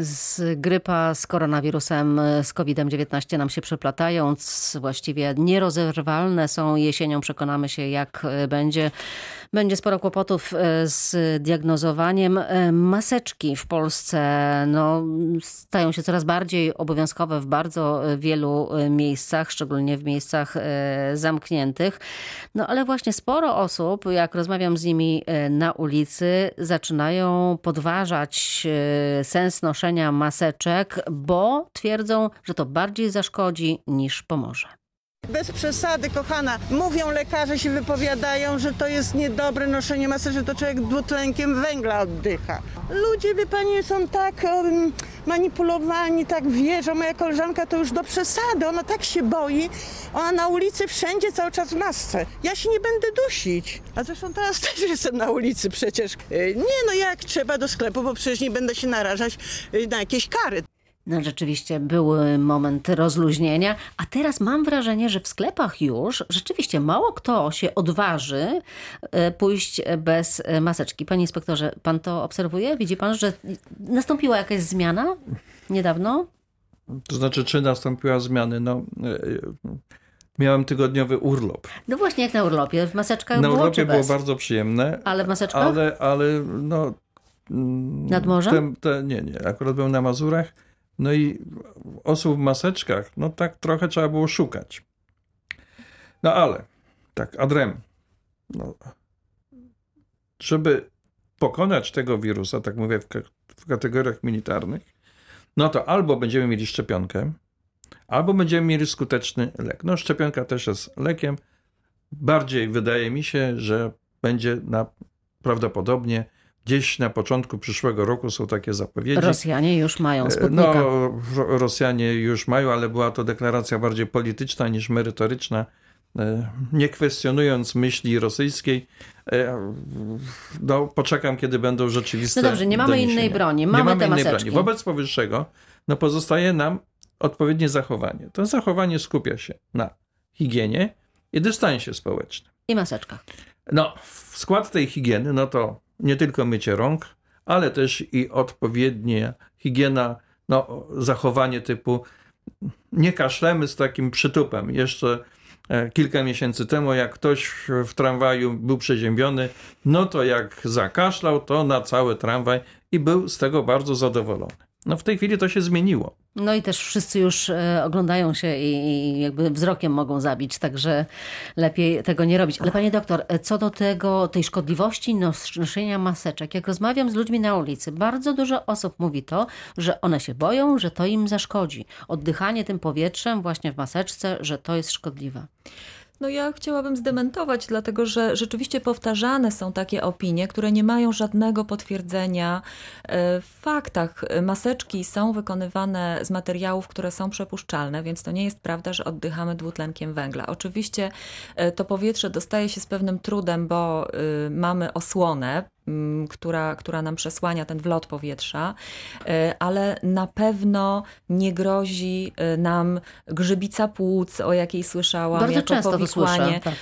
z grypa z koronawirusem, z COVID-19 nam się przeplatają, właściwie nierozerwalne są jesienią. Przekonamy się, jak będzie. Będzie sporo kłopotów e, z diagnozowaniem. E, maseczki w Polsce no, stają się coraz bardziej obowiązkowe w bardzo wielu e, miejscach, szczególnie w miejscach zamkniętych. No ale właśnie sporo osób, jak rozmawiam z nimi na ulicy, zaczynają podważać sens noszenia maseczek, bo twierdzą, że to bardziej zaszkodzi niż pomoże. Bez przesady, kochana. Mówią lekarze, się wypowiadają, że to jest niedobre noszenie masy, że to człowiek dwutlenkiem węgla oddycha. Ludzie, wie pani, są tak um, manipulowani, tak wierzą. Moja koleżanka to już do przesady, ona tak się boi. Ona na ulicy wszędzie cały czas w masce. Ja się nie będę dusić. A zresztą teraz też jestem na ulicy przecież. E, nie no, jak trzeba do sklepu, bo przecież nie będę się narażać e, na jakieś kary. No rzeczywiście był moment rozluźnienia, a teraz mam wrażenie, że w sklepach już rzeczywiście mało kto się odważy e, pójść bez maseczki. Panie inspektorze, pan to obserwuje? Widzi pan, że nastąpiła jakaś zmiana niedawno? To znaczy, czy nastąpiła zmiana? No, e, e, miałem tygodniowy urlop. No właśnie, jak na urlopie. W maseczkach Na było, urlopie było bardzo przyjemne. Ale w maseczkach? Ale, ale no... Mm, Nad morzem? Nie, nie. Akurat byłem na Mazurach no i osób w maseczkach, no tak trochę trzeba było szukać. No ale, tak, adrem. No, żeby pokonać tego wirusa, tak mówię w, w kategoriach militarnych, no to albo będziemy mieli szczepionkę, albo będziemy mieli skuteczny lek. No szczepionka też jest lekiem. Bardziej wydaje mi się, że będzie na, prawdopodobnie Gdzieś na początku przyszłego roku są takie zapowiedzi. Rosjanie już mają e, Sputnika. No, Rosjanie już mają, ale była to deklaracja bardziej polityczna niż merytoryczna. E, nie kwestionując myśli rosyjskiej, e, no, poczekam, kiedy będą rzeczywiste. No dobrze, nie mamy doniesienia. innej broni, mamy, nie mamy innej maseczki. broni. Wobec powyższego no, pozostaje nam odpowiednie zachowanie. To zachowanie skupia się na higienie i dystansie społecznym. I maseczkach. No, w skład tej higieny, no to nie tylko mycie rąk, ale też i odpowiednia higiena, no, zachowanie typu nie kaszlemy z takim przytupem. Jeszcze e, kilka miesięcy temu, jak ktoś w tramwaju był przeziębiony, no to jak zakaszlał, to na cały tramwaj i był z tego bardzo zadowolony. No w tej chwili to się zmieniło. No i też wszyscy już e, oglądają się i jakby wzrokiem mogą zabić, także lepiej tego nie robić. Ale panie doktor, e, co do tego, tej szkodliwości noszenia maseczek, jak rozmawiam z ludźmi na ulicy, bardzo dużo osób mówi to, że one się boją, że to im zaszkodzi. Oddychanie tym powietrzem właśnie w maseczce, że to jest szkodliwe. No ja chciałabym zdementować, dlatego że rzeczywiście powtarzane są takie opinie, które nie mają żadnego potwierdzenia e, w faktach. Maseczki są wykonywane z materiałów, które są przepuszczalne, więc to nie jest prawda, że oddychamy dwutlenkiem węgla. Oczywiście e, to powietrze dostaje się z pewnym trudem, bo e, mamy osłonę która, która nam przesłania ten wlot powietrza, e, ale na pewno nie grozi e, nam grzybica płuc, o jakiej słyszałam, Bardzo jako często powikłanie. To, słyszę, tak.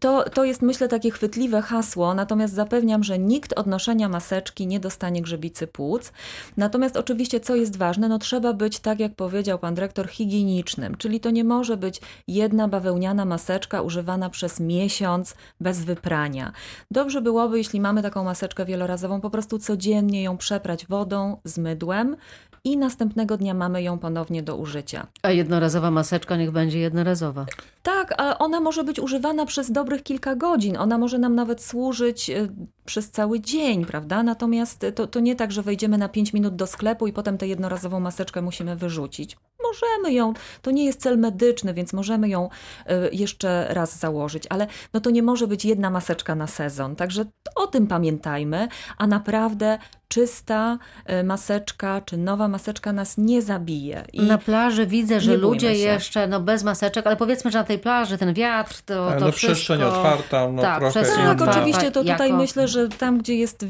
To, to jest, myślę, takie chwytliwe hasło, natomiast zapewniam, że nikt od noszenia maseczki nie dostanie grzybicy płuc. Natomiast oczywiście, co jest ważne, no trzeba być, tak jak powiedział pan dyrektor, higienicznym, czyli to nie może być jedna bawełniana maseczka używana przez miesiąc bez wyprania. Dobrze byłoby, jeśli mamy taką maseczkę wielorazową, po prostu codziennie ją przeprać wodą z mydłem i następnego dnia mamy ją ponownie do użycia. A jednorazowa maseczka niech będzie jednorazowa. Tak, ale ona może być używana przez dobrych kilka godzin. Ona może nam nawet służyć y, przez cały dzień, prawda? Natomiast to, to nie tak, że wejdziemy na 5 minut do sklepu i potem tę jednorazową maseczkę musimy wyrzucić. Możemy ją, to nie jest cel medyczny, więc możemy ją y, jeszcze raz założyć, ale no to nie może być jedna maseczka na sezon. Także o tym pamiętajmy, a naprawdę czysta y, maseczka czy nowa maseczka nas nie zabije. I na plaży widzę, że ludzie jeszcze no bez maseczek, ale powiedzmy, że na tej plaży ten wiatr, to, to no, wszystko... przestrzeń otwarta, no tak, trochę... Przestrzeń tak, oczywiście, to tutaj jako... myślę, że tam, gdzie jest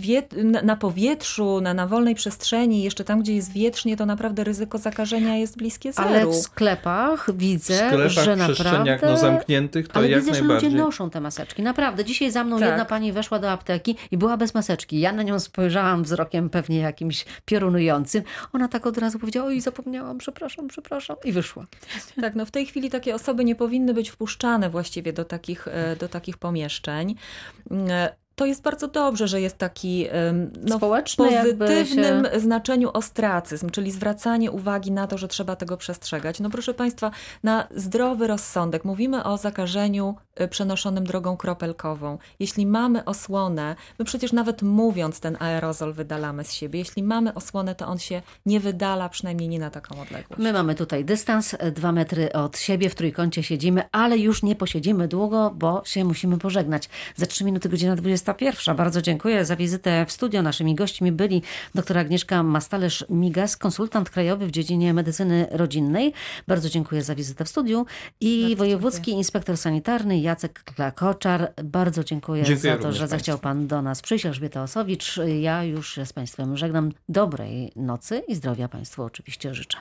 na powietrzu, na, na wolnej przestrzeni, jeszcze tam, gdzie jest wietrznie, to naprawdę ryzyko zakażenia jest bliskie zeru. Ale w sklepach widzę, w sklepach, że naprawdę... no, zamkniętych, to ale jak widzę, najbardziej. że ludzie noszą te maseczki. Naprawdę, dzisiaj za mną tak. jedna pani weszła do apteki i była bez maseczki. Ja na nią spojrzałam wzrokiem krokiem pewnie jakimś piorunującym. Ona tak od razu powiedziała, oj zapomniałam, przepraszam, przepraszam i wyszła. Tak, no w tej chwili takie osoby nie powinny być wpuszczane właściwie do takich, e, do takich pomieszczeń. E, To jest bardzo dobrze, że jest taki no, w pozytywnym się- znaczeniu ostracyzm, czyli zwracanie uwagi na to, że trzeba tego przestrzegać. No proszę Państwa, na zdrowy rozsądek. Mówimy o zakażeniu przenoszonym drogą kropelkową. Jeśli mamy osłonę, my przecież nawet mówiąc ten aerozol wydalamy z siebie. Jeśli mamy osłonę, to on się nie wydala, przynajmniej nie na taką odległość. My mamy tutaj dystans, e, dwa metry od siebie, w trójkącie siedzimy, ale już nie posiedzimy długo, bo się musimy pożegnać. Za trzy minuty godzina 21. Bardzo dziękuję za wizytę w studio. Naszymi gośćmi byli dr Agnieszka Mastalerz-Migas, konsultant krajowy w dziedzinie medycyny rodzinnej. Bardzo dziękuję za wizytę w studiu. I Bardzo wojewódzki dziękuję. inspektor sanitarny Jacek Klakoczar. Bardzo dziękuję, Dziękuję za to, że zechciał państwu. Pan do nas przyjść. Elżbieta Osowicz. Ja już się z Państwem żegnam. Dobrej nocy i zdrowia Państwu oczywiście życzę.